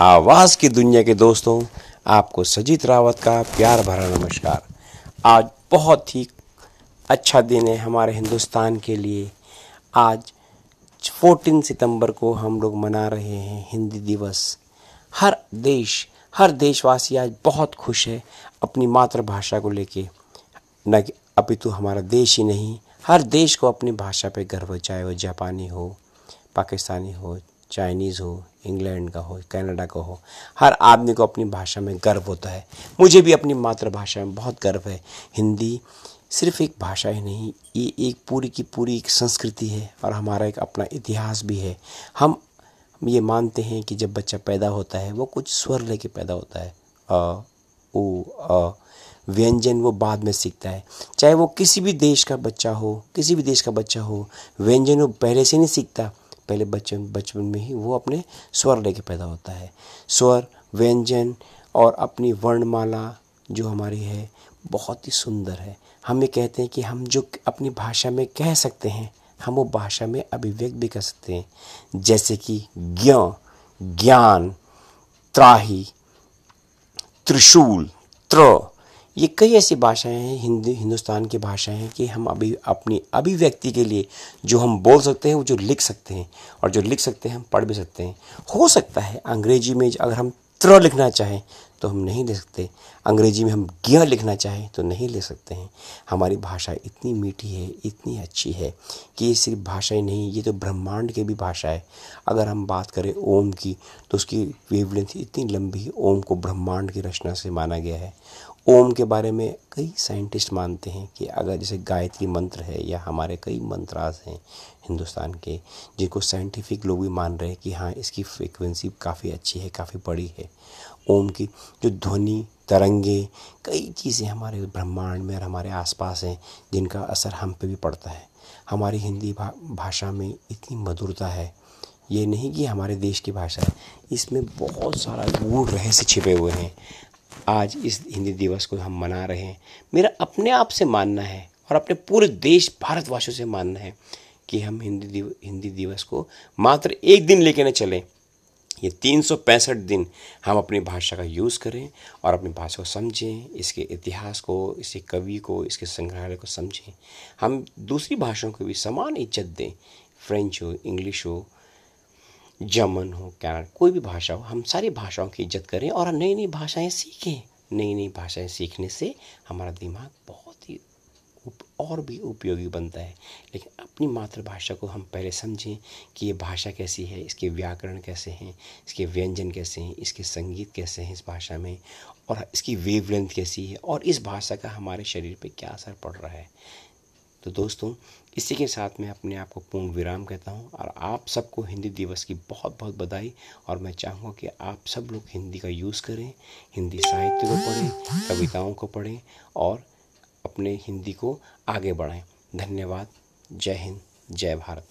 आवाज़ की दुनिया के दोस्तों, आपको सजीत रावत का प्यार भरा नमस्कार। आज बहुत ही अच्छा दिन है हमारे हिंदुस्तान के लिए। आज 14 सितंबर को हम लोग मना रहे हैं हिंदी दिवस। हर देश, हर देशवासी आज बहुत खुश है अपनी मातृभाषा को लेके। न कि अभी तो हमारा देश ही नहीं, हर देश को अपनी भाषा पे गर्व, चाहे वो जापानी हो, पाकिस्तानी हो चाइनीज़ हो, इंग्लैंड का हो, कनाडा का हो, हर आदमी को अपनी भाषा में गर्व होता है। मुझे भी अपनी मातृभाषा में बहुत गर्व है। हिंदी सिर्फ़ एक भाषा ही नहीं, ये एक पूरी की पूरी एक संस्कृति है और हमारा एक अपना इतिहास भी है। हम ये मानते हैं कि जब बच्चा पैदा होता है, वो कुछ स्वर लेके पैदा होता है। अ, उ, अ, व्यंजन वो बाद में सीखता है। चाहे वो किसी भी देश का बच्चा हो, किसी भी देश का बच्चा हो, व्यंजन वो पहले से नहीं सीखता। पहले बच्चन बचपन में ही वो अपने स्वर लेके पैदा होता है। स्वर, व्यंजन और अपनी वर्णमाला जो हमारी है, बहुत ही सुंदर है। हम ये कहते हैं कि हम जो अपनी भाषा में कह सकते हैं, हम वो भाषा में अभिव्यक्त भी कर सकते हैं। जैसे कि ज्ञ, ज्ञान, त्राही, त्रिशूल, त्र। ये कई ऐसी भाषाएँ हैं, हिंदी, हिंदुस्तान की भाषाएँ हैं कि हम अभी, अपनी अभिव्यक्ति के लिए जो हम बोल सकते हैं, वो जो लिख सकते हैं और जो लिख सकते हैं, हम पढ़ भी सकते हैं। हो सकता है अंग्रेज़ी में अगर हम त्र लिखना चाहें तो हम नहीं लिख सकते। अंग्रेज़ी में हम ज्ञ लिखना चाहें तो नहीं लिख सकते हैं। हमारी भाषा इतनी मीठी है, इतनी अच्छी है कि ये सिर्फ़ भाषा ही नहीं, ये तो ब्रह्मांड की भी भाषा है। अगर हम बात करें ओम की तो उसकी वेवलेंथ इतनी लंबी ओम को ब्रह्मांड की रचना से माना गया है। ओम के बारे में कई साइंटिस्ट मानते हैं कि अगर जैसे गायत्री मंत्र है या हमारे कई मंत्रास हैं हिंदुस्तान के जिनको साइंटिफिक लोग भी मान रहे हैं कि हाँ इसकी फ्रिक्वेंसी काफ़ी अच्छी है काफ़ी बड़ी है। ओम की जो ध्वनि तरंगे कई चीज़ें हमारे ब्रह्मांड में और हमारे आसपास हैं जिनका असर हम पे भी पड़ता है। हमारी हिंदी भा, भाषा में इतनी मधुरता है। ये नहीं कि हमारे देश की भाषा है इसमें बहुत सारा गूढ़ रहस्य छिपे हुए हैं। आज इस हिंदी दिवस को हम मना रहे हैं। मेरा अपने आप से मानना है और अपने पूरे देश भारतवासियों से मानना है कि हम हिंदी दिव, हिंदी दिवस को मात्र एक दिन लेके न चलें। ये तीन सौ पैंसठ दिन हम अपनी भाषा का यूज़ करें और अपनी भाषा को समझें इसके इतिहास को इसके कवि को इसके संग्रहालय को समझें। हम दूसरी भाषाओं को भी समान इज़्ज़त दें। फ्रेंच हो इंग्लिश हो जर्मन हो कनाडा कोई भी भाषा हो, हम सारी भाषाओं की इज़्ज़त करें और नई नई भाषाएँ सीखें। नई नई भाषाएँ सीखने से हमारा दिमाग बहुत ही और भी उपयोगी बनता है। लेकिन अपनी मातृभाषा को हम पहले समझें कि ये भाषा कैसी है, इसके व्याकरण कैसे हैं, इसके व्यंजन कैसे हैं, इसके संगीत कैसे हैं इस भाषा में, और इसकी वेवलेंथ कैसी है, और इस भाषा का हमारे शरीर पे क्या असर पड़ रहा है। तो दोस्तों, इसी के साथ मैं अपने आप को पूर्ण विराम कहता हूँ और आप सबको हिंदी दिवस की बहुत बहुत बधाई। और मैं चाहूँगा कि आप सब लोग हिंदी का यूज़ करें, हिंदी साहित्य को पढ़ें, कविताओं को पढ़ें और अपने हिंदी को आगे बढ़ाएँ। धन्यवाद। जय हिंद, जय भारत।